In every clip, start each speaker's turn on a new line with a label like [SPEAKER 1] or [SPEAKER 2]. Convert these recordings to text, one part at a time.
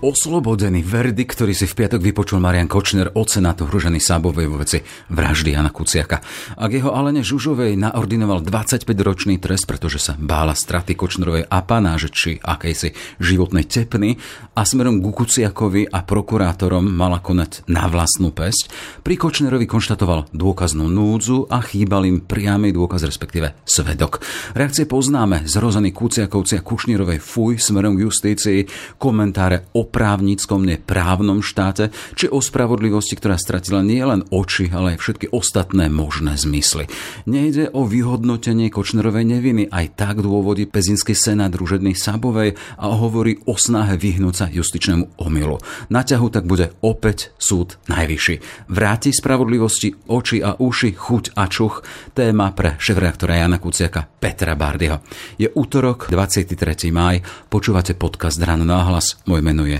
[SPEAKER 1] Oslobodený verdikt, ktorý si v piatok vypočul Marian Kočner od senátu Hružený Sábovej vo veci vraždy Jana Kuciaka. Ak jeho Alene Žužovej naordinoval 25-ročný trest, pretože sa bála straty Kočnerovej apanáže či akejsi životnej tepny a smerom ku Kuciakovi a prokurátorom mala konať na vlastnú pesť, pri Kočnerovi konštatoval dôkaznú núdzu a chýbal im priamy dôkaz, respektíve svedok. Reakcie poznáme z Rozany Kuciakovci a Kušnírovej fuj smerom k justícii, komentáre o právnickom, neprávnom štáte, či o spravodlivosti, ktorá stratila nielen oči, ale aj všetky ostatné možné zmysly. Nejde o vyhodnotenie Kočnerovej neviny, aj tak dôvody Pezinský senát družedný Sabovej a hovorí o snahe vyhnúť sa justičnému omylu. Na ťahu tak bude opäť súd najvyšší. Vráti spravodlivosti oči a uši, chuť a čuch. Téma pre šéf-reaktora Jana Kuciaka Petra Bardyho. Je útorok, 23. maj, počúvate podcast Ráno na hlas. Moje meno je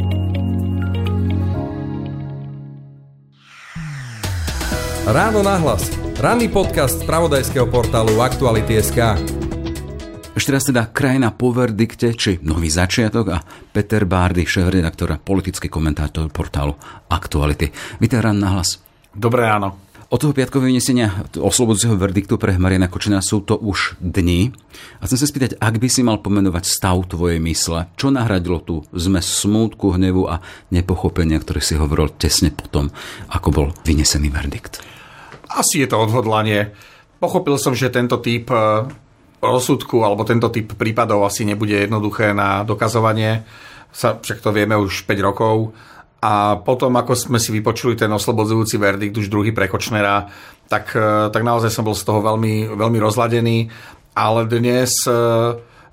[SPEAKER 2] Ráno nahlas. Ranný podcast z pravodajského portálu Aktuality.sk.
[SPEAKER 1] Ešte raz teda krajina po verdikte, či nový začiatok a Peter Bárdy, šéf-redaktor a politický komentátor portálu Aktuality. Vítaj ráno nahlas.
[SPEAKER 3] Dobré ráno.
[SPEAKER 1] Od toho piatkového vynesenia oslobodzujúceho verdiktu pre Mariana Kočina sú to už dni. A chcem sa spýtať, ak by si mal pomenovať stav tvojej mysle, čo nahradilo tú zmes smútku, hnevu a nepochopenia, ktoré si hovoril tesne potom, ako bol vynesený verdikt?
[SPEAKER 3] Asi je to odhodlanie. Pochopil som, že tento typ e, rozsudku alebo tento typ prípadov asi nebude jednoduché na dokazovanie. Však to vieme už 5 rokov. A potom, ako sme si vypočuli ten oslobodzujúci verdikt, už druhý pre Kočnera, tak, e, tak naozaj som bol z toho veľmi, veľmi rozladený. Ale dnes, e,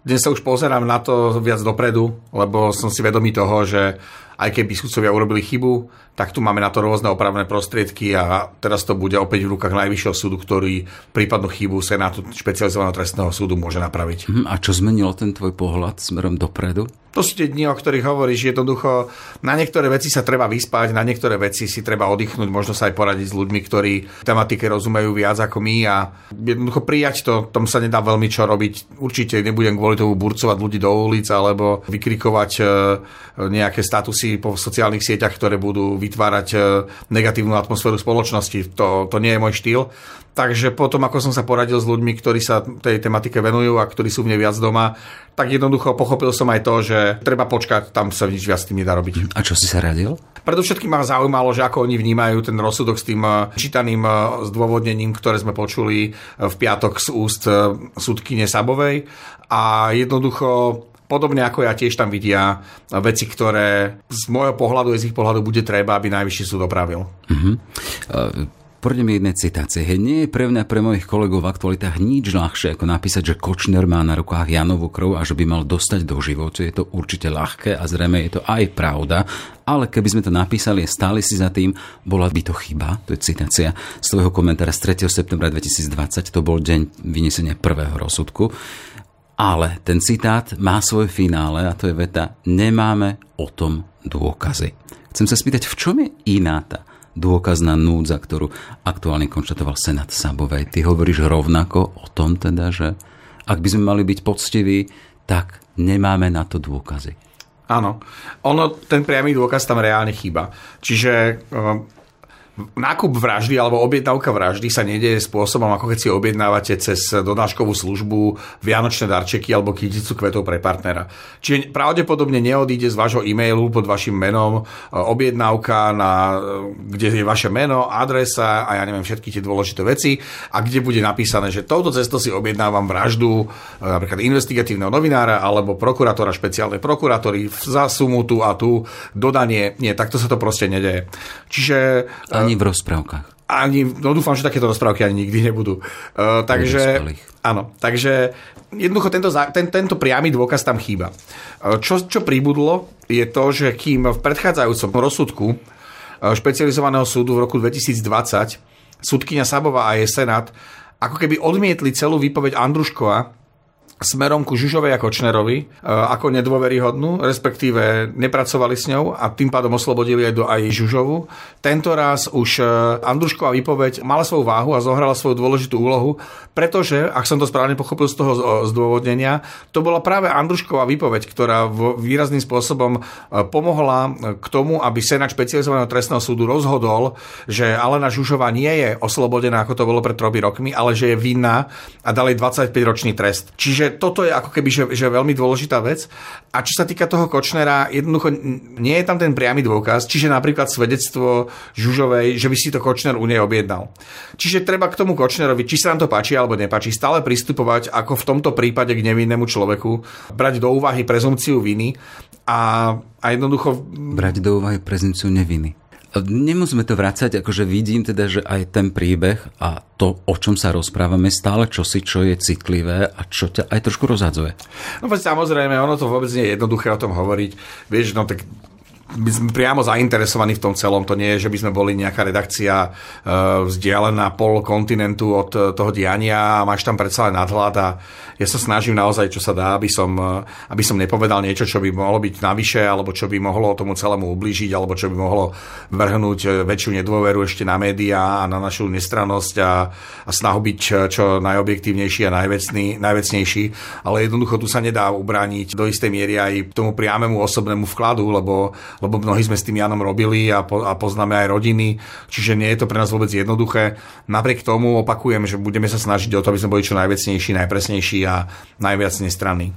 [SPEAKER 3] dnes sa už pozerám na to viac dopredu, lebo som si vedomý toho, že aj keby sudcovia urobili chybu, tak tu máme na to rôzne opravné prostriedky a teraz to bude opäť v rukách Najvyššieho súdu, ktorý prípadnú chybu Senátu špecializovaného trestného súdu môže napraviť.
[SPEAKER 1] Hm, a čo zmenilo ten tvoj pohľad smerom dopredu?
[SPEAKER 3] To sú tie dni, o ktorých hovoríš. Jednoducho, na niektoré veci sa treba vyspať, na niektoré veci si treba oddychnúť, možno sa aj poradiť s ľuďmi, ktorí tematike rozumejú viac ako my a jednoducho prijať to, tom sa nedá veľmi čo robiť. Určite nebudem kvôli tomu burcovať ľudí do ulic alebo vykrikovať e, nejaké statusy po sociálnych sieťach, ktoré budú vytvárať e, negatívnu atmosféru spoločnosti. To, to nie je môj štýl. Takže potom, ako som sa poradil s ľuďmi, ktorí sa tej tematike venujú a ktorí sú v nej viac doma, tak jednoducho pochopil som aj to, že treba počkať, tam sa nič viac s tým nedá robiť.
[SPEAKER 1] A čo si sa radil?
[SPEAKER 3] Predovšetkým ma zaujímalo, že ako oni vnímajú ten rozsudok s tým e, čítaným e, zdôvodnením, ktoré sme počuli v piatok z úst súdkyne Sabovej. A jednoducho podobne ako ja tiež tam vidia veci, ktoré z môjho pohľadu, z ich pohľadu bude treba, aby najvyšší súd opravil. Uh-huh.
[SPEAKER 1] Uh, Poďme jednej citácie. Hej, nie je pre mňa, pre mojich kolegov v aktualitách nič ľahšie, ako napísať, že Kočner má na rukách Janovú krv a že by mal dostať do života. Je to určite ľahké a zrejme je to aj pravda, ale keby sme to napísali a stáli si za tým, bola by to chyba. To je citácia z tvojho komentára z 3. septembra 2020. To bol deň vynesenia prvého rozsudku. Ale ten citát má svoje finále a to je veta nemáme o tom dôkazy. Chcem sa spýtať, v čom je iná tá dôkazná núdza, ktorú aktuálne konštatoval Senát Sabovej. Ty hovoríš rovnako o tom teda, že ak by sme mali byť poctiví, tak nemáme na to dôkazy.
[SPEAKER 3] Áno. Ono, ten priamy dôkaz tam reálne chýba. Čiže nákup vraždy alebo objednávka vraždy sa nedieje spôsobom, ako keď si objednávate cez donáškovú službu vianočné darčeky alebo kyticu kvetov pre partnera. Čiže pravdepodobne neodíde z vášho e-mailu pod vašim menom e, objednávka, na, e, kde je vaše meno, adresa a ja neviem všetky tie dôležité veci a kde bude napísané, že touto cestou si objednávam vraždu e, napríklad investigatívneho novinára alebo prokurátora špeciálnej prokurátory za sumu tu a tu dodanie. Nie, takto sa to proste nedeje. Čiže
[SPEAKER 1] ani v rozprávkach.
[SPEAKER 3] ani, no dúfam, že takéto rozprávky ani nikdy nebudú. Uh, takže, áno, takže jednoducho tento, ten, tento priamy dôkaz tam chýba. Uh, čo, čo pribudlo, je to, že kým v predchádzajúcom rozsudku uh, špecializovaného súdu v roku 2020 súdkynia Sabová a jej senát ako keby odmietli celú výpoveď Andruškova, smerom ku Žužovej a Kočnerovi e, ako nedôveryhodnú, respektíve nepracovali s ňou a tým pádom oslobodili aj, do, aj Žužovu. Tento raz už e, Andrušková výpoveď mala svoju váhu a zohrala svoju dôležitú úlohu, pretože, ak som to správne pochopil z toho zdôvodnenia, to bola práve Andrušková výpoveď, ktorá výrazným spôsobom e, pomohla k tomu, aby Senát špecializovaného trestného súdu rozhodol, že Alena Žužová nie je oslobodená, ako to bolo pred tromi rokmi, ale že je vinná a dali 25-ročný trest. Čiže toto je ako keby že, že veľmi dôležitá vec. A čo sa týka toho Kočnera, jednoducho nie je tam ten priamy dôkaz, čiže napríklad svedectvo Žužovej, že by si to Kočner u nej objednal. Čiže treba k tomu Kočnerovi, či sa nám to páči alebo nepáči, stále pristupovať ako v tomto prípade k nevinnému človeku, brať do úvahy prezumciu viny a, a jednoducho...
[SPEAKER 1] Brať do úvahy prezumciu neviny. Nemusíme to vrácať, akože vidím teda, že aj ten príbeh a to, o čom sa rozprávame, stále čosi, čo je citlivé a čo ťa aj trošku rozhadzuje.
[SPEAKER 3] No samozrejme, ono to vôbec nie je jednoduché o tom hovoriť. Vieš, no tak my sme priamo zainteresovaní v tom celom. To nie je, že by sme boli nejaká redakcia uh, vzdialená pol kontinentu od uh, toho diania a máš tam predsa len nadhľad a ja sa snažím naozaj, čo sa dá, aby som, uh, aby som nepovedal niečo, čo by mohlo byť navyše, alebo čo by mohlo tomu celému ublížiť, alebo čo by mohlo vrhnúť väčšiu nedôveru ešte na médiá a na našu nestrannosť a, a snahu byť čo najobjektívnejší a najvecný, najvecnejší. Ale jednoducho tu sa nedá ubrániť do istej miery aj tomu priamému osobnému vkladu, lebo lebo mnohí sme s tým Janom robili a, po, a poznáme aj rodiny, čiže nie je to pre nás vôbec jednoduché. Napriek tomu opakujem, že budeme sa snažiť o to, aby sme boli čo najvecnejší, najpresnejší a najviac nestranní.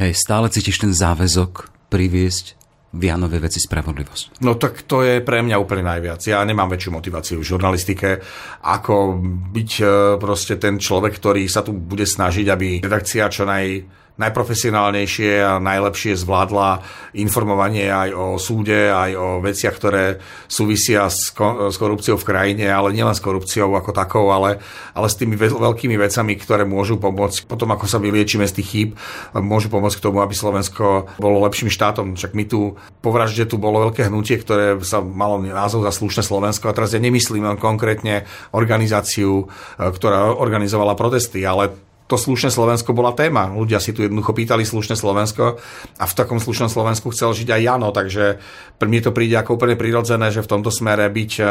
[SPEAKER 1] Hej, stále cítiš ten záväzok priviesť v Janove veci spravodlivosť?
[SPEAKER 3] No tak to je pre mňa úplne najviac. Ja nemám väčšiu motiváciu v žurnalistike, ako byť e, proste ten človek, ktorý sa tu bude snažiť, aby redakcia čo naj najprofesionálnejšie a najlepšie zvládla informovanie aj o súde, aj o veciach, ktoré súvisia s, korupciou v krajine, ale nielen s korupciou ako takou, ale, ale s tými veľkými vecami, ktoré môžu pomôcť potom, ako sa vyliečíme z tých chýb, môžu pomôcť k tomu, aby Slovensko bolo lepším štátom. Však my tu po vražde tu bolo veľké hnutie, ktoré sa malo názov za slušné Slovensko a teraz ja nemyslím konkrétne organizáciu, ktorá organizovala protesty, ale to slušné Slovensko bola téma. Ľudia si tu jednoducho pýtali slušné Slovensko a v takom slušnom Slovensku chcel žiť aj Jano, takže pre mne to príde ako úplne prirodzené, že v tomto smere byť e,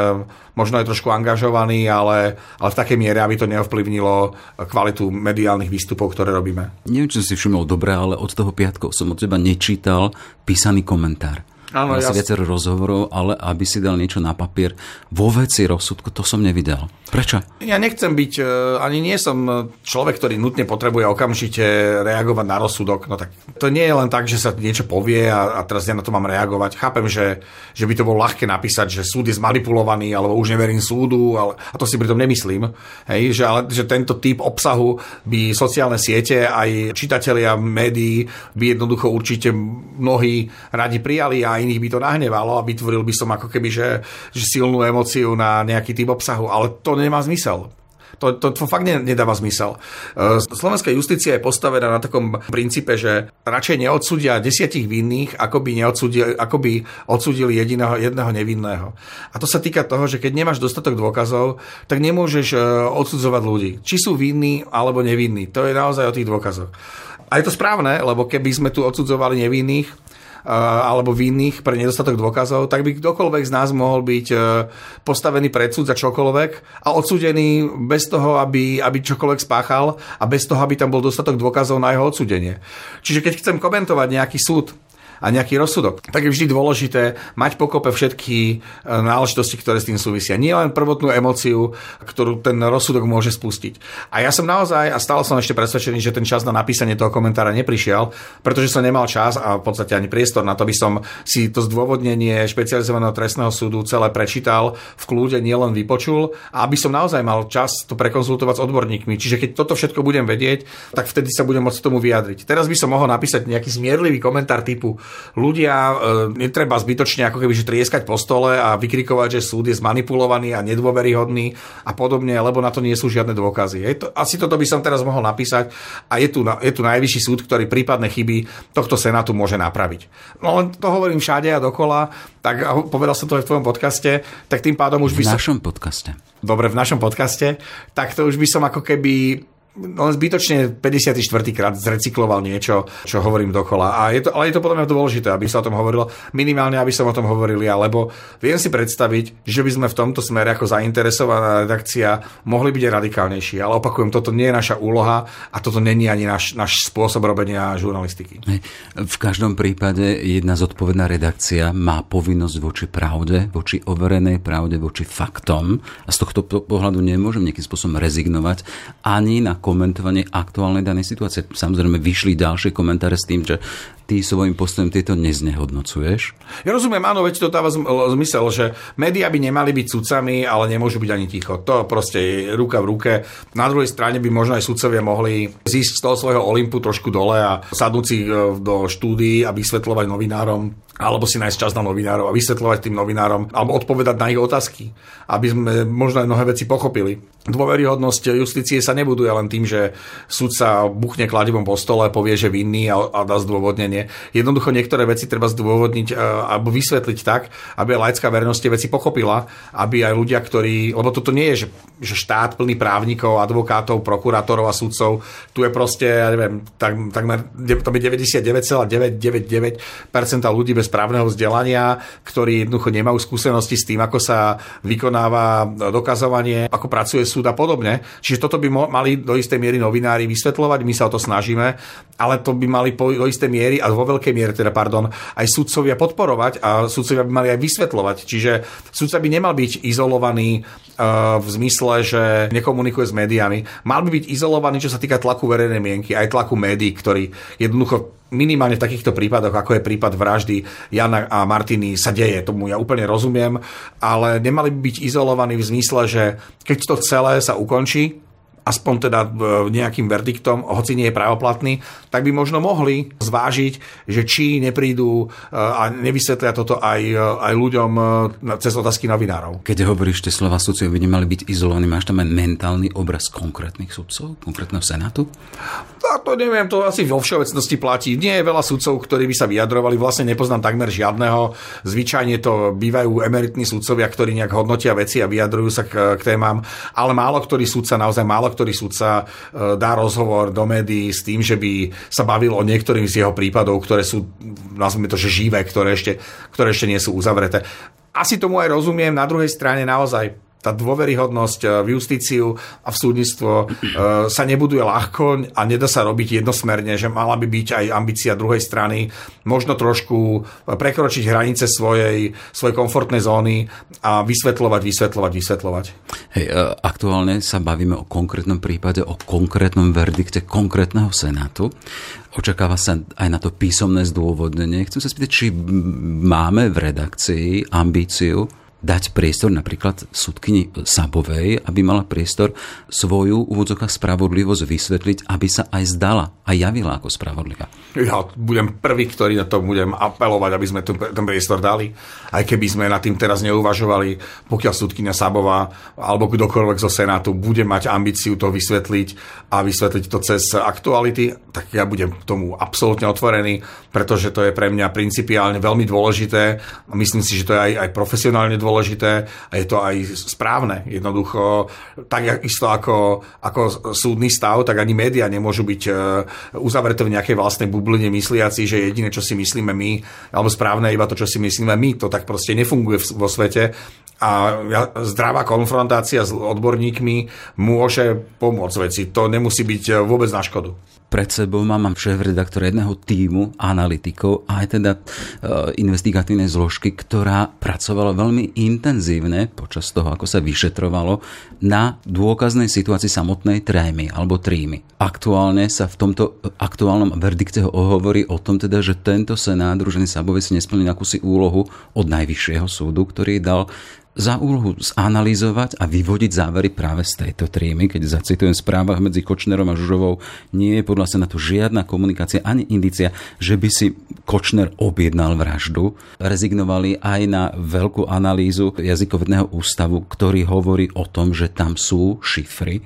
[SPEAKER 3] možno aj trošku angažovaný, ale, ale v takej miere, aby to neovplyvnilo kvalitu mediálnych výstupov, ktoré robíme.
[SPEAKER 1] Neviem, či si všimol dobre, ale od toho piatkov som od teba nečítal písaný komentár. Áno, ja viacero rozhovorov, ale aby si dal niečo na papier vo veci rozsudku, to som nevidel. Prečo?
[SPEAKER 3] Ja nechcem byť, e, ani nie som človek, ktorý nutne potrebuje okamžite reagovať na rozsudok. No tak to nie je len tak, že sa niečo povie a, a teraz ja na to mám reagovať. Chápem, že, že by to bolo ľahké napísať, že súd je zmanipulovaný, alebo už neverím súdu, ale, a to si pritom nemyslím. Hej, že, ale, že tento typ obsahu by sociálne siete, aj čitatelia médií by jednoducho určite mnohí radi prijali a iných by to nahnevalo a vytvoril by som ako keby, že, že silnú emociu na nejaký typ obsahu, ale to nemá zmysel. To, to, to fakt nedáva zmysel. E, slovenská justícia je postavená na takom princípe, že radšej neodsudia desiatich vinných, ako by, ako by odsudili jediného, jedného nevinného. A to sa týka toho, že keď nemáš dostatok dôkazov, tak nemôžeš e, odsudzovať ľudí. Či sú vinní alebo nevinní. To je naozaj o tých dôkazoch. A je to správne, lebo keby sme tu odsudzovali nevinných, alebo vinných pre nedostatok dôkazov, tak by kdokoľvek z nás mohol byť e, postavený pred súd za čokoľvek a odsúdený bez toho, aby, aby čokoľvek spáchal a bez toho, aby tam bol dostatok dôkazov na jeho odsúdenie. Čiže keď chcem komentovať nejaký súd, a nejaký rozsudok, tak je vždy dôležité mať pokope všetky e, náležitosti, ktoré s tým súvisia. Nie len prvotnú emociu, ktorú ten rozsudok môže spustiť. A ja som naozaj, a stále som ešte presvedčený, že ten čas na napísanie toho komentára neprišiel, pretože som nemal čas a v podstate ani priestor na to, by som si to zdôvodnenie špecializovaného trestného súdu celé prečítal, v kľude nielen vypočul a aby som naozaj mal čas to prekonzultovať s odborníkmi. Čiže keď toto všetko budem vedieť, tak vtedy sa budem môcť tomu vyjadriť. Teraz by som mohol napísať nejaký zmierlivý komentár typu ľudia e, netreba zbytočne ako keby že trieskať po stole a vykrikovať, že súd je zmanipulovaný a nedôveryhodný a podobne, lebo na to nie sú žiadne dôkazy. Je to, asi toto by som teraz mohol napísať a je tu, je tu najvyšší súd, ktorý prípadné chyby tohto senátu môže napraviť. No len to hovorím všade a dokola, tak povedal som to aj v tvojom podcaste, tak tým pádom už by
[SPEAKER 1] som... V našom podcaste.
[SPEAKER 3] Dobre, v našom podcaste, tak to už by som ako keby No zbytočne 54. krát zrecykloval niečo, čo hovorím dokola. A je to, ale je to podľa mňa dôležité, aby sa o tom hovorilo. Minimálne, aby som o tom hovorili, alebo viem si predstaviť, že by sme v tomto smere ako zainteresovaná redakcia mohli byť radikálnejší. Ale opakujem, toto nie je naša úloha a toto není ani náš, náš spôsob robenia žurnalistiky.
[SPEAKER 1] V každom prípade jedna zodpovedná redakcia má povinnosť voči pravde, voči overenej pravde, voči faktom a z tohto pohľadu nemôžem nejakým spôsobom rezignovať ani na komentovanie aktuálnej danej situácie. Samozrejme, vyšli ďalšie komentáre s tým, že ty svojim postojom tieto neznehodnocuješ?
[SPEAKER 3] Ja rozumiem, áno, veď to dáva zmysel, že médiá by nemali byť sudcami, ale nemôžu byť ani ticho. To proste je ruka v ruke. Na druhej strane by možno aj sudcovia mohli zísť z toho svojho Olympu trošku dole a sadnúť si e, do štúdií a vysvetľovať novinárom, alebo si nájsť čas na novinárov a vysvetľovať tým novinárom, alebo odpovedať na ich otázky, aby sme možno aj mnohé veci pochopili. Dôveryhodnosť justície sa nebuduje len tým, že sudca buchne kladivom po stole, povie, že vinný a, a dá zdôvodnenie. Jednoducho niektoré veci treba zdôvodniť uh, alebo vysvetliť tak, aby laická verejnosť tie veci pochopila, aby aj ľudia, ktorí... Lebo toto nie je, že, že štát plný právnikov, advokátov, prokurátorov a sudcov. Tu je proste, ja neviem, tak, takmer to je 99,999% ľudí bez právneho vzdelania, ktorí jednoducho nemajú skúsenosti s tým, ako sa vykonáva dokazovanie, ako pracuje súd a podobne. Čiže toto by mali do istej miery novinári vysvetľovať, my sa o to snažíme, ale to by mali po, do istej miery a vo veľkej miere teda, pardon, aj sudcovia podporovať a sudcovia by mali aj vysvetľovať. Čiže sudca by nemal byť izolovaný uh, v zmysle, že nekomunikuje s médiami. Mal by byť izolovaný, čo sa týka tlaku verejnej mienky, aj tlaku médií, ktorý jednoducho minimálne v takýchto prípadoch, ako je prípad vraždy Jana a Martiny, sa deje. Tomu ja úplne rozumiem, ale nemali by byť izolovaní v zmysle, že keď to celé sa ukončí, aspoň teda nejakým verdiktom, hoci nie je pravoplatný, tak by možno mohli zvážiť, že či neprídu e, a nevysvetlia toto aj, e, aj ľuďom e, cez otázky novinárov.
[SPEAKER 1] Keď hovoríš tie slova sudcov, by nemali byť izolovaní, máš tam aj mentálny obraz konkrétnych sudcov, konkrétneho senátu?
[SPEAKER 3] A to neviem, to asi vo všeobecnosti platí. Nie je veľa sudcov, ktorí by sa vyjadrovali, vlastne nepoznám takmer žiadneho. Zvyčajne to bývajú emeritní sudcovia, ktorí nejak hodnotia veci a vyjadrujú sa k, k témam, ale málo ktorý sudca, naozaj málo ktorý sudca e, dá rozhovor do médií s tým, že by sa bavil o niektorých z jeho prípadov, ktoré sú, nazvime to, že živé, ktoré ešte, ktoré ešte nie sú uzavreté. Asi tomu aj rozumiem, na druhej strane naozaj tá dôveryhodnosť e, v justíciu a v súdnictvo e, sa nebuduje ľahko a nedá sa robiť jednosmerne, že mala by byť aj ambícia druhej strany možno trošku e, prekročiť hranice svojej, svojej komfortnej zóny a vysvetľovať, vysvetľovať, vysvetľovať.
[SPEAKER 1] Hej, aktuálne sa bavíme o konkrétnom prípade, o konkrétnom verdikte konkrétneho senátu. Očakáva sa aj na to písomné zdôvodnenie. Chcem sa spýtať, či máme v redakcii ambíciu dať priestor napríklad súdkyni Sabovej, aby mala priestor svoju úvodzovkách spravodlivosť vysvetliť, aby sa aj zdala a javila ako spravodlivá.
[SPEAKER 3] Ja budem prvý, ktorý na to budem apelovať, aby sme ten priestor dali. Aj keby sme na tým teraz neuvažovali, pokiaľ súdkynia Sabová alebo kdokoľvek zo Senátu bude mať ambíciu to vysvetliť a vysvetliť to cez aktuality, tak ja budem k tomu absolútne otvorený, pretože to je pre mňa principiálne veľmi dôležité myslím si, že to je aj, aj profesionálne dôležité a je to aj správne. Jednoducho, tak isto ako, ako súdny stav, tak ani médiá nemôžu byť e, uzavreté v nejakej vlastnej bubline mysliaci, že jediné, čo si myslíme my, alebo správne iba to, čo si myslíme my. To tak proste nefunguje vo svete a zdravá konfrontácia s odborníkmi môže pomôcť veci. To nemusí byť e, vôbec na škodu
[SPEAKER 1] pred sebou mám šéf-redaktor jedného týmu analytikov a aj teda e, investigatívnej zložky, ktorá pracovala veľmi intenzívne počas toho, ako sa vyšetrovalo na dôkaznej situácii samotnej trémy alebo trímy. Aktuálne sa v tomto aktuálnom verdikte hovorí o tom teda, že tento senát Družený Sabovec nesplnil akúsi úlohu od Najvyššieho súdu, ktorý dal za úlohu zanalizovať a vyvodiť závery práve z tejto trímy. Keď zacitujem správach medzi Kočnerom a Žužovou, nie je podľa sa na to žiadna komunikácia ani indícia, že by si Kočner objednal vraždu. Rezignovali aj na veľkú analýzu jazykovedného ústavu, ktorý hovorí o tom, že tam sú šifry.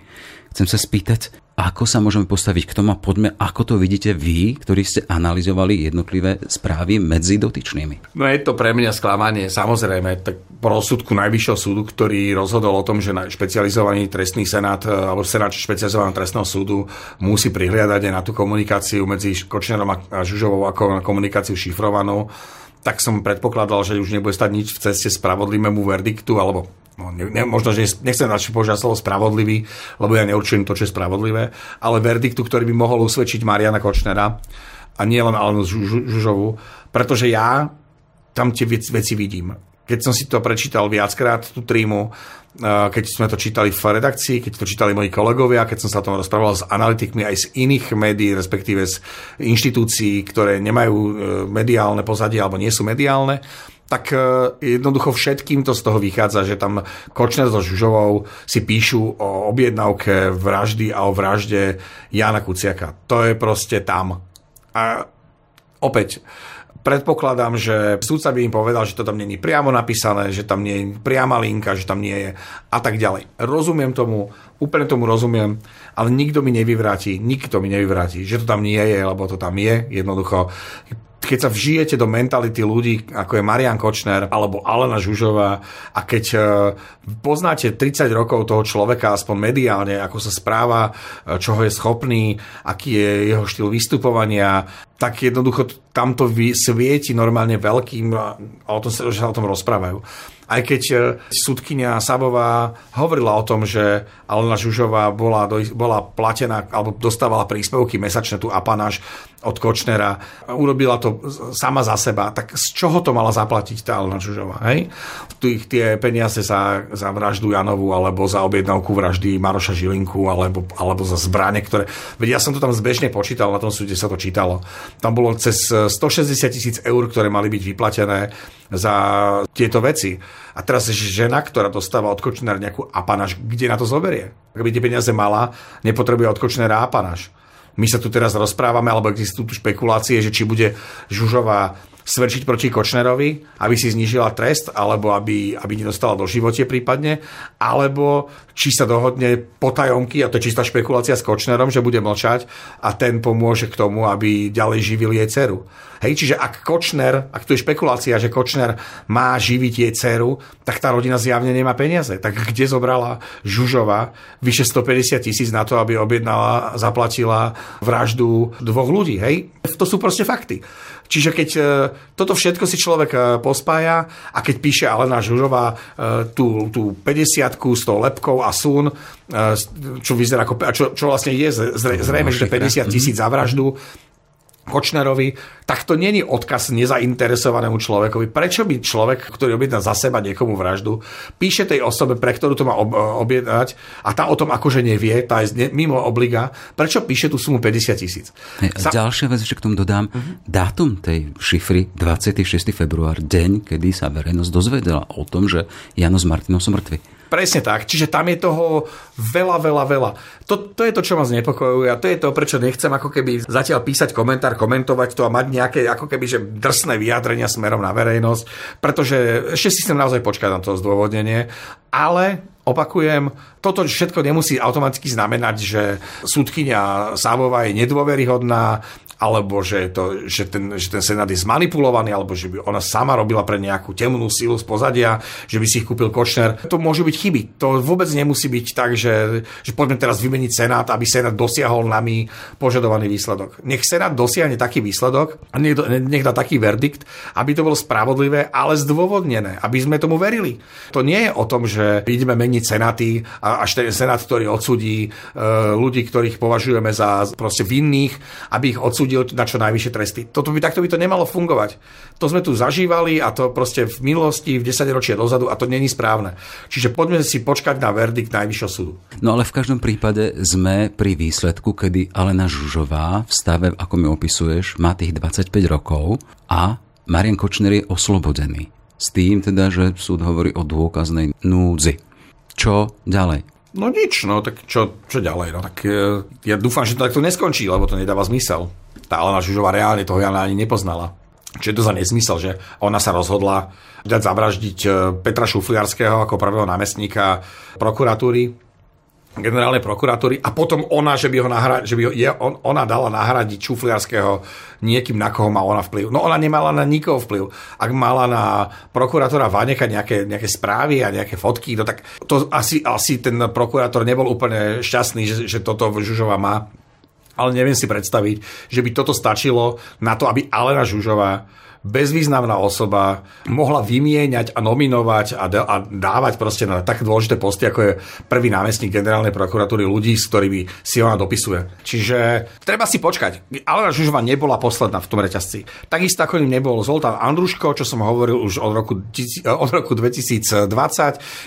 [SPEAKER 1] Chcem sa spýtať, ako sa môžeme postaviť k tomu a poďme, ako to vidíte vy, ktorí ste analyzovali jednotlivé správy medzi dotyčnými?
[SPEAKER 3] No je to pre mňa sklamanie, samozrejme, tak rozsudku Najvyššieho súdu, ktorý rozhodol o tom, že špecializovaný trestný senát e, alebo senát špecializovaného trestného súdu musí prihliadať aj na tú komunikáciu medzi Kočnerom a Žužovou ako na komunikáciu šifrovanú tak som predpokladal, že už nebude stať nič v ceste spravodlivému verdiktu, alebo no, ne, ne, možno, že nechcem radšej požiať slovo spravodlivý, lebo ja neurčujem to, čo je spravodlivé, ale verdiktu, ktorý by mohol usvedčiť Mariana Kočnera a nie len Alenu Žužovu, pretože ja tam tie veci vidím. Keď som si to prečítal viackrát, tú trímu, keď sme to čítali v redakcii, keď to čítali moji kolegovia, keď som sa o tom rozprával s analytikmi aj z iných médií, respektíve z inštitúcií, ktoré nemajú e, mediálne pozadie alebo nie sú mediálne, tak e, jednoducho všetkým to z toho vychádza, že tam Kočner so Žužovou si píšu o objednávke vraždy a o vražde Jana Kuciaka. To je proste tam. A opäť, Predpokladám, že súdca by im povedal, že to tam není priamo napísané, že tam nie je priama linka, že tam nie je a tak ďalej. Rozumiem tomu, úplne tomu rozumiem, ale nikto mi nevyvráti, nikto mi nevyvráti, že to tam nie je, lebo to tam je. Jednoducho keď sa vžijete do mentality ľudí, ako je Marian Kočner alebo Alena Žužová a keď e, poznáte 30 rokov toho človeka, aspoň mediálne, ako sa správa, e, čoho je schopný, aký je jeho štýl vystupovania, tak jednoducho tamto svieti normálne veľkým a o tom sa, sa o tom rozprávajú. Aj keď e, súdkynia Sabová hovorila o tom, že Alena Žužová bola, bola platená alebo dostávala príspevky mesačne tu apanáž od Kočnera, urobila to sama za seba, tak z čoho to mala zaplatiť tá Alena Žužová? Hej? Tých, tie peniaze za, za vraždu Janovu alebo za objednávku vraždy Maroša Žilinku alebo, alebo za zbranie, ktoré... Veď ja som to tam zbežne počítal, na tom súde sa to čítalo. Tam bolo cez 160 tisíc eur, ktoré mali byť vyplatené za tieto veci. A teraz žena, ktorá dostáva od Kočnera nejakú apanáž, kde na to zoberie? Ak by tie peniaze mala, nepotrebuje od Kočnera apanáž. My sa tu teraz rozprávame, alebo existujú tu špekulácie, že či bude Žužová svedčiť proti Kočnerovi, aby si znížila trest, alebo aby, aby nedostala do živote prípadne, alebo či sa dohodne potajomky, a to je čistá špekulácia s Kočnerom, že bude mlčať a ten pomôže k tomu, aby ďalej živil jej dceru. Hej, čiže ak Kočner, ak tu je špekulácia, že Kočner má živiť jej dceru, tak tá rodina zjavne nemá peniaze. Tak kde zobrala Žužova vyše 150 tisíc na to, aby objednala, zaplatila vraždu dvoch ľudí? Hej? To sú proste fakty. Čiže keď e, toto všetko si človek e, pospája a keď píše Alena Žužová e, tú, tú 50 s tou lepkou a sun, čo vyzerá ako, čo, čo vlastne je zrejme, že 50 tisíc za vraždu, Kočnerovi, tak to není odkaz nezainteresovanému človekovi. Prečo by človek, ktorý objedná za seba niekomu vraždu, píše tej osobe, pre ktorú to má objednať a tá o tom akože nevie, tá je mimo obliga, prečo píše tú sumu 50 tisíc?
[SPEAKER 1] Sa... Ďalšia vec, že k tomu dodám, uh-huh. dátum tej šifry 26. február, deň, kedy sa verejnosť dozvedela o tom, že Jano s Martinom sú mŕtvi.
[SPEAKER 3] Presne tak. Čiže tam je toho veľa, veľa, veľa. To, to je to, čo ma znepokojuje a to je to, prečo nechcem ako keby zatiaľ písať komentár, komentovať to a mať nejaké ako keby že drsné vyjadrenia smerom na verejnosť, pretože ešte si chcem naozaj počkať na to zdôvodnenie, ale opakujem, toto všetko nemusí automaticky znamenať, že súdkynia Sábová je nedôveryhodná, alebo že, to, že, ten, že ten senát je zmanipulovaný, alebo že by ona sama robila pre nejakú temnú silu z pozadia, že by si ich kúpil Kočner. To môžu byť chyby. To vôbec nemusí byť tak, že, že poďme teraz vymeniť senát, aby senát dosiahol nami požadovaný výsledok. Nech senát dosiahne taký výsledok a nech, dá taký verdikt, aby to bolo spravodlivé, ale zdôvodnené, aby sme tomu verili. To nie je o tom, že ideme meniť senáty a až ten senát, ktorý odsudí e, ľudí, ktorých považujeme za proste vinných, aby ich odsudil odsúdil na čo najvyššie tresty. Toto by, takto by to nemalo fungovať. To sme tu zažívali a to proste v minulosti, v 10 ročia dozadu a to není správne. Čiže poďme si počkať na verdikt najvyššieho súdu.
[SPEAKER 1] No ale v každom prípade sme pri výsledku, kedy Alena Žužová v stave, ako mi opisuješ, má tých 25 rokov a Marian Kočner je oslobodený. S tým teda, že súd hovorí o dôkaznej núdzi. Čo ďalej?
[SPEAKER 3] No nič, no tak čo, čo ďalej? No tak e, ja dúfam, že to takto neskončí, lebo to nedáva zmysel. Tá Alena Žužová reálne toho Jana ani nepoznala. Čiže to za nezmysel, že ona sa rozhodla dať zavraždiť e, Petra Šufliarského ako prvého námestníka prokuratúry generálnej prokuratúry a potom ona, že by, ho nahra, že by ho, je, on, ona dala nahradiť Čufliarského niekým, na koho má ona vplyv. No ona nemala na nikoho vplyv. Ak mala na prokurátora Vaneka nejaké, nejaké správy a nejaké fotky, no tak to asi, asi ten prokurátor nebol úplne šťastný, že, že toto Žužová má. Ale neviem si predstaviť, že by toto stačilo na to, aby Alena Žužová bezvýznamná osoba mohla vymieňať a nominovať a, a dávať proste na tak dôležité posty, ako je prvý námestník generálnej prokuratúry ľudí, s ktorými si ona dopisuje. Čiže treba si počkať. Alena Žužová nebola posledná v tom reťazci. Takisto ako ním nebol Zoltán Andruško, čo som hovoril už od roku, od roku 2020,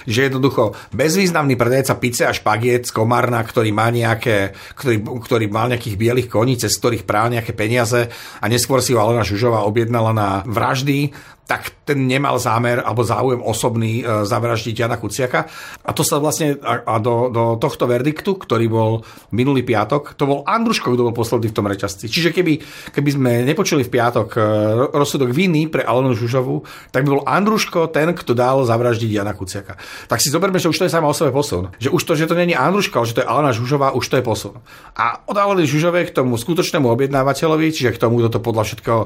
[SPEAKER 3] že jednoducho bezvýznamný predajca pice a špagiet z Komárna, ktorý má nejaké, ktorý, ktorý mal nejakých bielých koní, cez ktorých prál nejaké peniaze a neskôr si ho Alena Žužová objednala na vraždy, tak ten nemal zámer alebo záujem osobný e, zavraždiť Jana Kuciaka. A to sa vlastne a, a do, do tohto verdiktu, ktorý bol minulý piatok, to bol Andruško, kto bol posledný v tom reťazci. Čiže keby, keby sme nepočuli v piatok e, rozsudok viny pre Alenu Žužovu, tak by bol Andruško ten, kto dal zavraždiť Jana Kuciaka. Tak si zoberme, že už to je sama o sebe posun. Že už to, že to není Andruško, ale že to je Alena Žužová, už to je posun. A od Aleny Žužovej k tomu skutočnému objednávateľovi, čiže k tomu, kto to podľa všetkého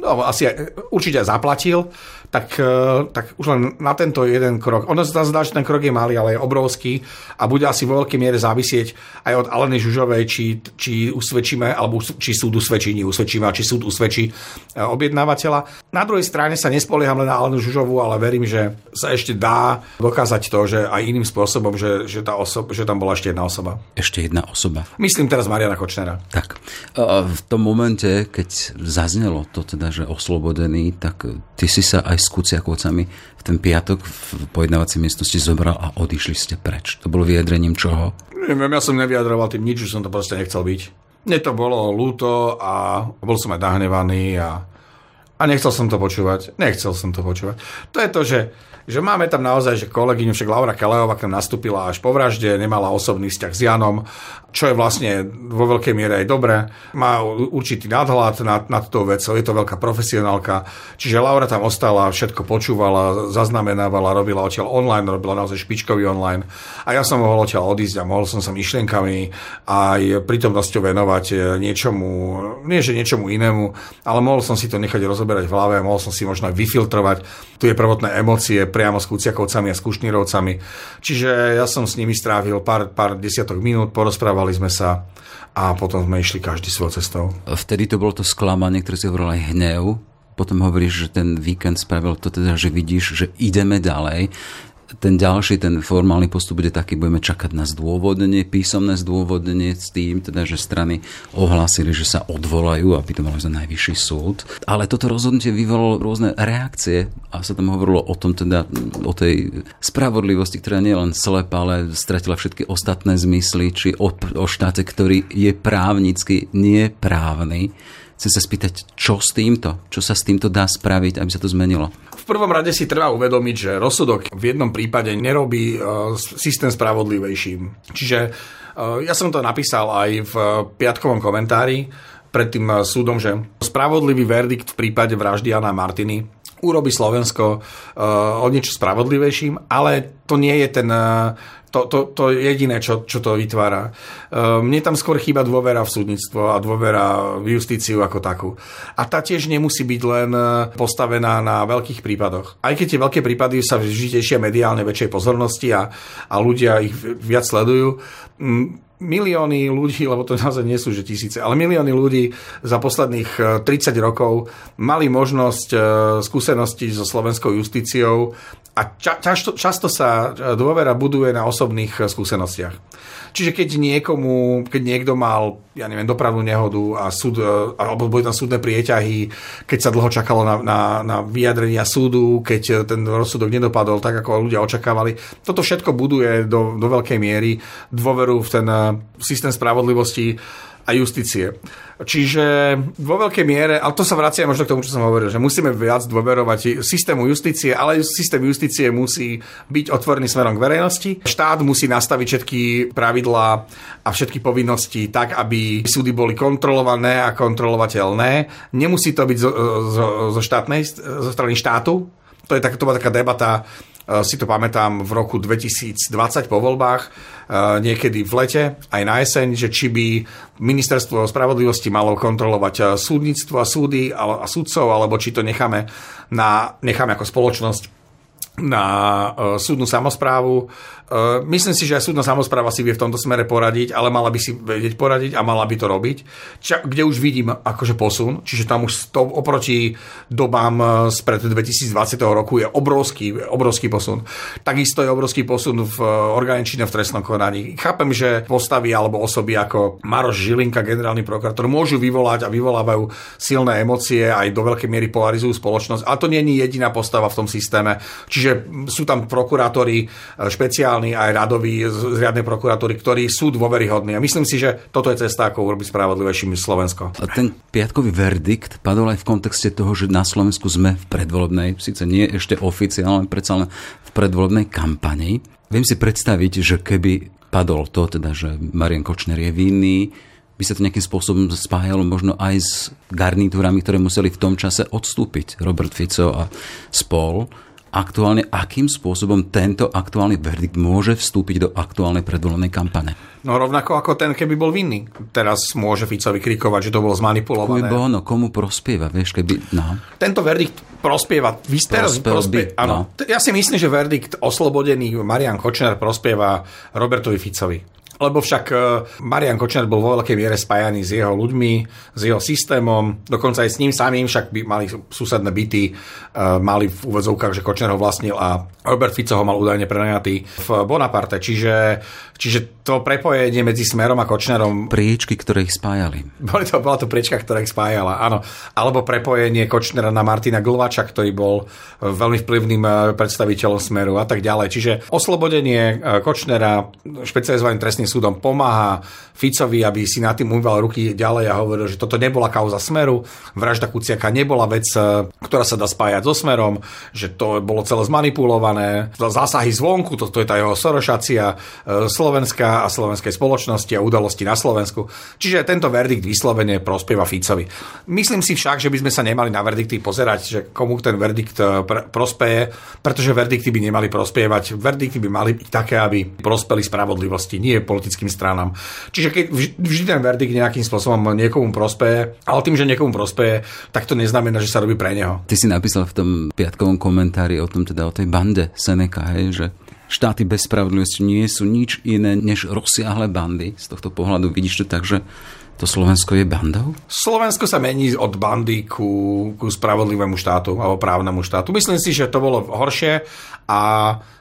[SPEAKER 3] no, asi určite zaplatil, tak, e, tak už len na tento jeden krok. Ono sa zdá, že ten krok je malý, ale je obrovský a bude asi vo veľkej miere závisieť aj od Aleny Žužovej, či, či usvedčíme, alebo či súd usvedčí, nie usvedčíme, a či súd usvedčí e, objednávateľa. Na druhej strane sa nespolieham len na Alenu Žužovú, ale verím, že sa ešte dá dokázať to, že aj iným spôsobom, že, že, tá osoba, že tam bola ešte jedna osoba.
[SPEAKER 1] Ešte jedna osoba.
[SPEAKER 3] Myslím teraz Mariana Kočnera.
[SPEAKER 1] Tak. V tom momente, keď zaznelo to teda, že oslobodený, tak ty si sa aj s Kuciakovcami v ten piatok v pojednávacej miestnosti zobral a odišli ste preč. To bolo vyjadrením čoho?
[SPEAKER 3] Neviem, ja som nevyjadroval tým nič, už som to proste nechcel byť. Mne to bolo ľúto a bol som aj nahnevaný a, a nechcel som to počúvať. Nechcel som to počúvať. To je to, že že máme tam naozaj, že kolegyňu, však Laura Kaleová k nastúpila až po vražde, nemala osobný vzťah s Janom, čo je vlastne vo veľkej miere aj dobré. Má určitý nadhľad nad, nad tou vecou, je to veľká profesionálka. Čiže Laura tam ostala, všetko počúvala, zaznamenávala, robila odtiaľ online, robila naozaj špičkový online. A ja som mohol odtiaľ odísť a mohol som sa myšlienkami aj prítomnosťou venovať e, niečomu, nie že niečomu inému, ale mohol som si to nechať rozoberať v hlave, mohol som si možno aj vyfiltrovať tie prvotné emócie priamo s Kuciakovcami a s. Čiže ja som s nimi strávil pár, pár desiatok minút, porozprávali sme sa a potom sme išli každý svojou cestou.
[SPEAKER 1] Vtedy to bolo to sklamanie, ktoré si hovoril aj hnev, potom hovoríš, že ten víkend spravil to teda, že vidíš, že ideme ďalej ten ďalší, ten formálny postup bude taký, budeme čakať na zdôvodnenie, písomné zdôvodnenie s tým, teda, že strany ohlásili, že sa odvolajú, to malo za najvyšší súd. Ale toto rozhodnutie vyvolalo rôzne reakcie a sa tam hovorilo o tom, teda, o tej spravodlivosti, ktorá nie len slepá, ale stratila všetky ostatné zmysly, či o, o štáte, ktorý je právnicky neprávny. Chcem sa spýtať, čo s týmto? Čo sa s týmto dá spraviť, aby sa to zmenilo?
[SPEAKER 3] V prvom rade si treba uvedomiť, že rozsudok v jednom prípade nerobí uh, systém spravodlivejším. Čiže uh, ja som to napísal aj v piatkovom komentári pred tým uh, súdom, že spravodlivý verdikt v prípade vraždy Jana Martiny urobí Slovensko o niečo spravodlivejším, ale to nie je ten to, to, to je jediné, čo, čo to vytvára. Ehm, mne tam skôr chýba dôvera v súdnictvo a dôvera v justíciu ako takú. A tá tiež nemusí byť len e, postavená na veľkých prípadoch. Aj keď tie veľké prípady sa vždy tešia mediálne väčšej pozornosti a, a ľudia ich viac sledujú, milióny ľudí, lebo to naozaj nie sú že tisíce, ale milióny ľudí za posledných 30 e, rokov mali možnosť e, skúsenosti so slovenskou justíciou a ča, často, často sa dôvera buduje na osobných skúsenostiach. Čiže keď niekomu, keď niekto mal, ja neviem, dopravnú nehodu a súd, alebo boli tam súdne prieťahy, keď sa dlho čakalo na, na, na vyjadrenia súdu, keď ten rozsudok nedopadol tak, ako ľudia očakávali. Toto všetko buduje do, do veľkej miery dôveru v ten systém spravodlivosti a justície. Čiže vo veľkej miere, ale to sa vracia možno k tomu, čo som hovoril, že musíme viac dôverovať systému justície, ale systém justície musí byť otvorený smerom k verejnosti. Štát musí nastaviť všetky pravidlá a všetky povinnosti tak, aby súdy boli kontrolované a kontrolovateľné. Nemusí to byť zo, zo, zo, štátnej, zo strany štátu. To je tak, to bola taká debata si to pamätám v roku 2020 po voľbách, eh, niekedy v lete, aj na jeseň, že či by ministerstvo spravodlivosti malo kontrolovať eh, súdnictvo a súdy a, súdcov, alebo či to necháme, na, necháme ako spoločnosť na súdnu samozprávu. Uh, myslím si, že aj súdna samozpráva si vie v tomto smere poradiť, ale mala by si vedieť poradiť a mala by to robiť. Ča, kde už vidím akože posun, čiže tam už to oproti dobám uh, spred 2020 roku je obrovský, obrovský posun. Takisto je obrovský posun v uh, orgáne v trestnom konaní. Chápem, že postavy alebo osoby ako Maroš Žilinka, generálny prokurátor, môžu vyvolať a vyvolávajú silné emócie, aj do veľkej miery polarizujú spoločnosť, ale to nie je jediná postava v tom systéme. Čiže sú tam prokurátori e, špeciálni aj radoví z riadnej prokuratúry, ktorí sú dôveryhodní. A myslím si, že toto je cesta, ako urobiť spravodlivejším Slovensko.
[SPEAKER 1] A ten piatkový verdikt padol aj v kontexte toho, že na Slovensku sme v predvolebnej, síce nie ešte oficiálne, predsa len v predvolebnej kampani. Viem si predstaviť, že keby padol to, teda, že Marian Kočner je vinný, by sa to nejakým spôsobom spájalo možno aj s garnitúrami, ktoré museli v tom čase odstúpiť. Robert Fico a spol aktuálne, akým spôsobom tento aktuálny verdikt môže vstúpiť do aktuálnej predvolenej kampane.
[SPEAKER 3] No rovnako ako ten, keby bol vinný. Teraz môže Fico vykrikovať, že to bolo zmanipulované.
[SPEAKER 1] Keby no, komu prospieva, vieš, keby... No.
[SPEAKER 3] Tento verdikt prospieva... Vy teraz prospie, by, áno. No. Ja si myslím, že verdikt oslobodený Marian Kočner prospieva Robertovi Ficovi. Lebo však e, Marian Kočner bol vo veľkej miere spájaný s jeho ľuďmi, s jeho systémom, dokonca aj s ním samým, však by mali susedné byty, e, mali v úvodzovkách, že Kočner ho vlastnil a Robert Fico ho mal údajne prenajatý v Bonaparte. Čiže, čiže to prepojenie medzi Smerom a Kočnerom...
[SPEAKER 1] Priečky, ktoré ich spájali.
[SPEAKER 3] Boli to, bola to priečka, ktorá ich spájala, áno. Alebo prepojenie Kočnera na Martina Glvača, ktorý bol veľmi vplyvným e, predstaviteľom Smeru a tak ďalej. Čiže oslobodenie Kočnera, špecializovaný trestný súdom pomáha Ficovi, aby si na tým umýval ruky ďalej a hovoril, že toto nebola kauza Smeru, vražda Kuciaka nebola vec, e, ktorá sa dá spájať so Smerom, že to bolo celé zmanipulované, zásahy zvonku, toto je tá jeho sorošacia e, Slovenska a slovenskej spoločnosti a udalosti na Slovensku. Čiže tento verdikt vyslovene prospieva Ficovi. Myslím si však, že by sme sa nemali na verdikty pozerať, že komu ten verdikt e, pr- prospeje, pretože verdikty by nemali prospievať. Verdikty by mali byť také, aby prospeli spravodlivosti, nie politickým stranám. Čiže keď vždy ten verdikt nejakým spôsobom niekomu prospeje, ale tým, že niekomu prospeje, tak to neznamená, že sa robí pre neho.
[SPEAKER 1] Ty si napísal v tom piatkovom komentári o tom teda o tej bande Seneca, hej, že štáty bez spravodlivosti nie sú nič iné než rozsiahle bandy. Z tohto pohľadu vidíš to tak, že to Slovensko je bandou?
[SPEAKER 3] Slovensko sa mení od bandy ku, ku spravodlivému štátu alebo právnemu štátu. Myslím si, že to bolo horšie a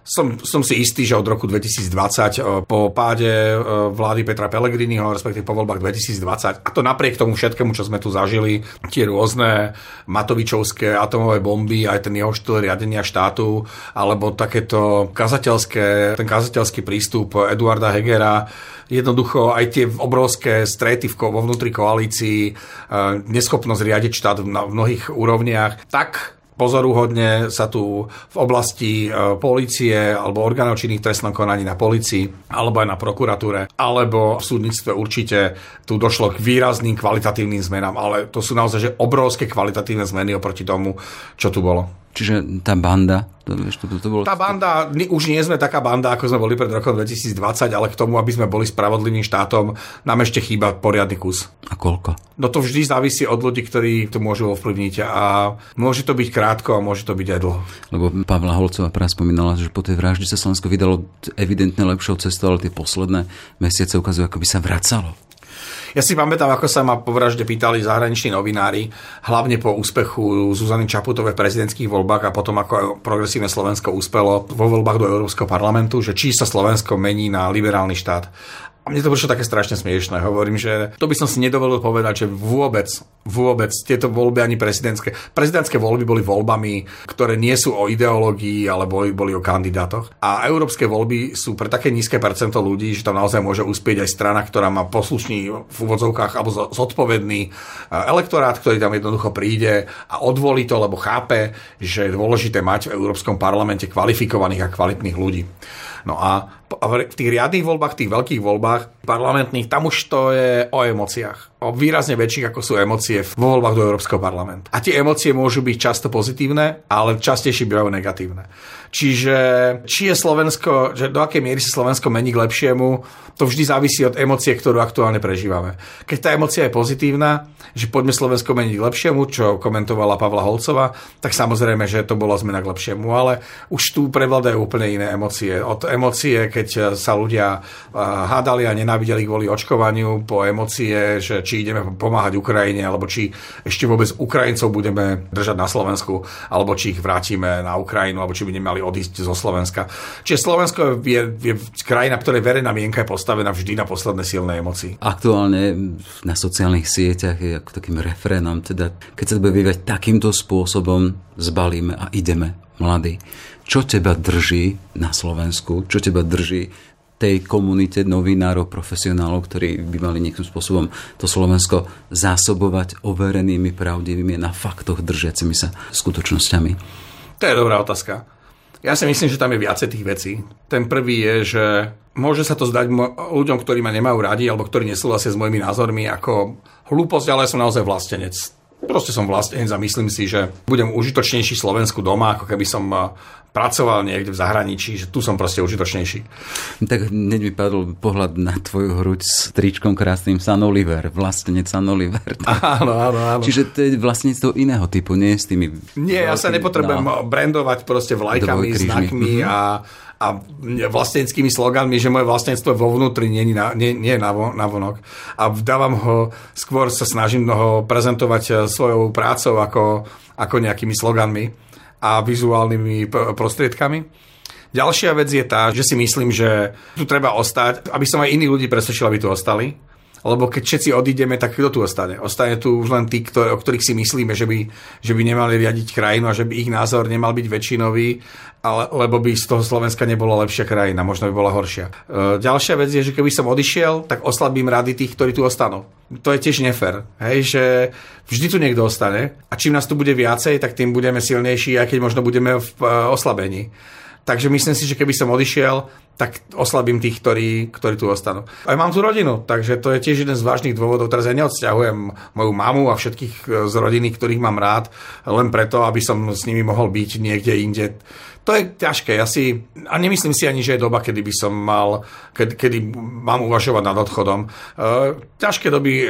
[SPEAKER 3] som, som si istý, že od roku 2020 e, po páde e, vlády Petra Pellegriniho, respektíve po voľbách 2020, a to napriek tomu všetkému, čo sme tu zažili, tie rôzne Matovičovské atomové bomby, aj ten jeho štýl riadenia štátu, alebo takéto kazateľské, ten kazateľský prístup Eduarda Hegera, jednoducho aj tie obrovské strety vo vnútri koalícii, e, neschopnosť riadiť štát na mnohých úrovniach, tak pozoruhodne sa tu v oblasti e, policie alebo orgánov činných trestnom konaní na policii alebo aj na prokuratúre alebo v súdnictve určite tu došlo k výrazným kvalitatívnym zmenám, ale to sú naozaj že obrovské kvalitatívne zmeny oproti tomu, čo tu bolo.
[SPEAKER 1] Čiže tá banda, to, vieš, to, to, to bolo...
[SPEAKER 3] Tá banda, už nie sme taká banda, ako sme boli pred rokom 2020, ale k tomu, aby sme boli spravodlivým štátom, nám ešte chýba poriadny kus.
[SPEAKER 1] A koľko?
[SPEAKER 3] No to vždy závisí od ľudí, ktorí to môžu ovplyvniť a môže to byť krátko a môže to byť aj dlho.
[SPEAKER 1] Lebo Pavla Holcová práve spomínala, že po tej vražde sa Slovensko vydalo evidentne lepšou cestou, ale tie posledné mesiace ukazujú, ako by sa vracalo.
[SPEAKER 3] Ja si pamätám, ako sa ma po vražde pýtali zahraniční novinári, hlavne po úspechu Zuzany Čaputovej v prezidentských voľbách a potom ako progresívne Slovensko úspelo vo voľbách do Európskeho parlamentu, že či sa Slovensko mení na liberálny štát. A mne to prišlo také strašne smiešné. Hovorím, že to by som si nedovolil povedať, že vôbec, vôbec tieto voľby ani prezidentské. Prezidentské voľby boli voľbami, ktoré nie sú o ideológii, ale boli, boli o kandidátoch. A európske voľby sú pre také nízke percento ľudí, že tam naozaj môže uspieť aj strana, ktorá má poslušný v úvodzovkách alebo zodpovedný e, elektorát, ktorý tam jednoducho príde a odvolí to, lebo chápe, že je dôležité mať v Európskom parlamente kvalifikovaných a kvalitných ľudí. No a v tých riadnych voľbách, tých veľkých voľbách parlamentných, tam už to je o emóciách. Výrazne väčších, ako sú emócie vo voľbách do Európskeho parlamentu. A tie emócie môžu byť často pozitívne, ale častejšie bývajú negatívne. Čiže či je Slovensko, že do akej miery sa Slovensko mení k lepšiemu, to vždy závisí od emócie, ktorú aktuálne prežívame. Keď tá emócia je pozitívna, že poďme Slovensko meniť k lepšiemu, čo komentovala Pavla Holcova, tak samozrejme, že to bola zmena k lepšiemu, ale už tu prevládajú úplne iné emócie. Od emócie, keď sa ľudia hádali a nenávideli kvôli očkovaniu, po emócie, že či ideme pomáhať Ukrajine, alebo či ešte vôbec Ukrajincov budeme držať na Slovensku, alebo či ich vrátime na Ukrajinu, alebo či by nemali odísť zo Slovenska. Čiže Slovensko je, je krajina, ktorej verejná mienka je postavená vždy na posledné silné emócii.
[SPEAKER 1] Aktuálne na sociálnych sieťach je ako takým refrénom, teda keď sa to bude vyvíjať takýmto spôsobom, zbalíme a ideme, mladí. Čo teba drží na Slovensku? Čo teba drží tej komunite novinárov, profesionálov, ktorí by mali nejakým spôsobom to Slovensko zásobovať overenými, pravdivými, na faktoch držiacimi sa skutočnosťami?
[SPEAKER 3] To je dobrá otázka. Ja si myslím, že tam je viacej tých vecí. Ten prvý je, že môže sa to zdať ľuďom, ktorí ma nemajú radi alebo ktorí nesúhlasia s mojimi názormi ako hlúposť, ale som naozaj vlastenec. Proste som vlastenec a myslím si, že budem užitočnejší Slovensku doma, ako keby som pracoval niekde v zahraničí, že tu som proste užitočnejší.
[SPEAKER 1] Tak hneď mi padol pohľad na tvoju hruď s tričkom krásnym San Oliver, vlastenec San Oliver.
[SPEAKER 3] Áno, áno, áno.
[SPEAKER 1] Čiže to je vlastníctvo iného typu, nie s tými...
[SPEAKER 3] Nie, ja sa nepotrebujem no, brandovať proste vlajkami, znakmi mm-hmm. a a vlasteneckými sloganmi, že moje vlastníctvo vo vnútri nie, na, nie, nie na, na vonok. A dávam ho, skôr sa snažím ho prezentovať eh, svojou prácou ako, ako nejakými sloganmi a vizuálnymi prostriedkami. Ďalšia vec je tá, že si myslím, že tu treba ostať, aby som aj iní ľudí presvedčil, aby tu ostali. Lebo keď všetci odídeme, tak kto tu ostane? Ostane tu už len tí, ktorý, o ktorých si myslíme, že by, že by nemali riadiť krajinu a že by ich názor nemal byť väčšinový, ale, lebo by z toho Slovenska nebola lepšia krajina, možno by bola horšia. E, ďalšia vec je, že keby som odišiel, tak oslabím rady tých, ktorí tu ostanú. To je tiež nefer. Hej, že vždy tu niekto ostane a čím nás tu bude viacej, tak tým budeme silnejší, aj keď možno budeme v e, oslabení. Takže myslím si, že keby som odišiel, tak oslabím tých, ktorí, ktorí tu ostanú. Aj mám tu rodinu, takže to je tiež jeden z vážnych dôvodov. Teraz ja neodsťahujem moju mamu a všetkých e, z rodiny, ktorých mám rád, len preto, aby som s nimi mohol byť niekde inde. To je ťažké. Ja si, a nemyslím si ani, že je doba, kedy by som mal, kedy, kedy mám uvažovať nad odchodom. E, ťažké doby e,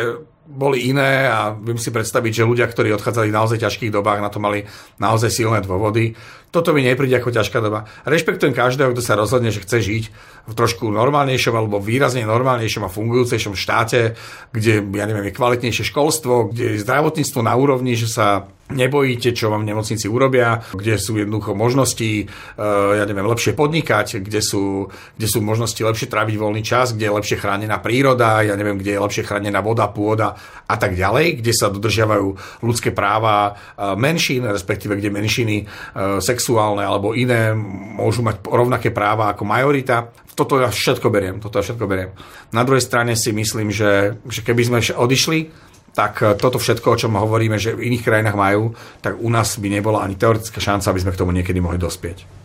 [SPEAKER 3] boli iné a viem si predstaviť, že ľudia, ktorí odchádzali v naozaj ťažkých dobách, na to mali naozaj silné dôvody. Toto mi nepríde ako ťažká doba. Rešpektujem každého, kto sa rozhodne, že chce žiť v trošku normálnejšom alebo výrazne normálnejšom a fungujúcejšom štáte, kde, ja neviem, je kvalitnejšie školstvo, kde je zdravotníctvo na úrovni, že sa nebojíte, čo vám v nemocnici urobia, kde sú jednoducho možnosti, eh, ja neviem, lepšie podnikať, kde sú, kde sú možnosti lepšie tráviť voľný čas, kde je lepšie chránená príroda, ja neviem, kde je lepšie chránená voda, pôda a tak ďalej, kde sa dodržiavajú ľudské práva eh, menšín, respektíve kde menšiny eh, sexuálne alebo iné môžu mať rovnaké práva ako majorita. Toto ja všetko beriem, toto ja všetko beriem. Na druhej strane si myslím, že, že keby sme odišli, tak e, toto všetko, o čom hovoríme, že v iných krajinách majú, tak u nás by nebola ani teoretická šanca, aby sme k tomu niekedy mohli dospieť.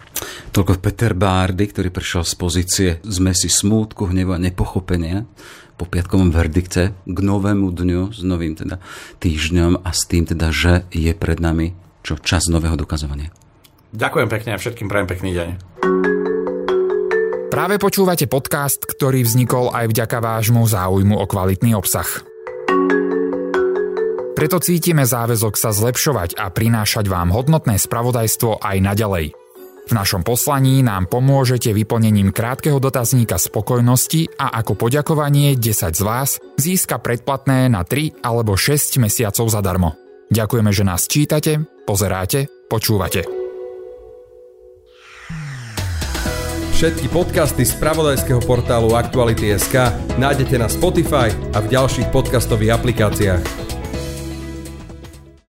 [SPEAKER 1] Toľko Peter Bárdy, ktorý prišiel z pozície zmesi smútku, hnevu a nepochopenia po piatkovom verdikte k novému dňu, s novým teda týždňom a s tým teda, že je pred nami čo čas nového dokazovania.
[SPEAKER 3] Ďakujem pekne a všetkým prajem pekný deň.
[SPEAKER 4] Práve počúvate podcast, ktorý vznikol aj vďaka vášmu záujmu o kvalitný obsah. Preto cítime záväzok sa zlepšovať a prinášať vám hodnotné spravodajstvo aj naďalej. V našom poslaní nám pomôžete vyplnením krátkeho dotazníka spokojnosti a ako poďakovanie 10 z vás získa predplatné na 3 alebo 6 mesiacov zadarmo. Ďakujeme, že nás čítate, pozeráte, počúvate.
[SPEAKER 2] Všetky podcasty z pravodajského portálu Aktuality.sk nájdete na Spotify a v ďalších podcastových aplikáciách.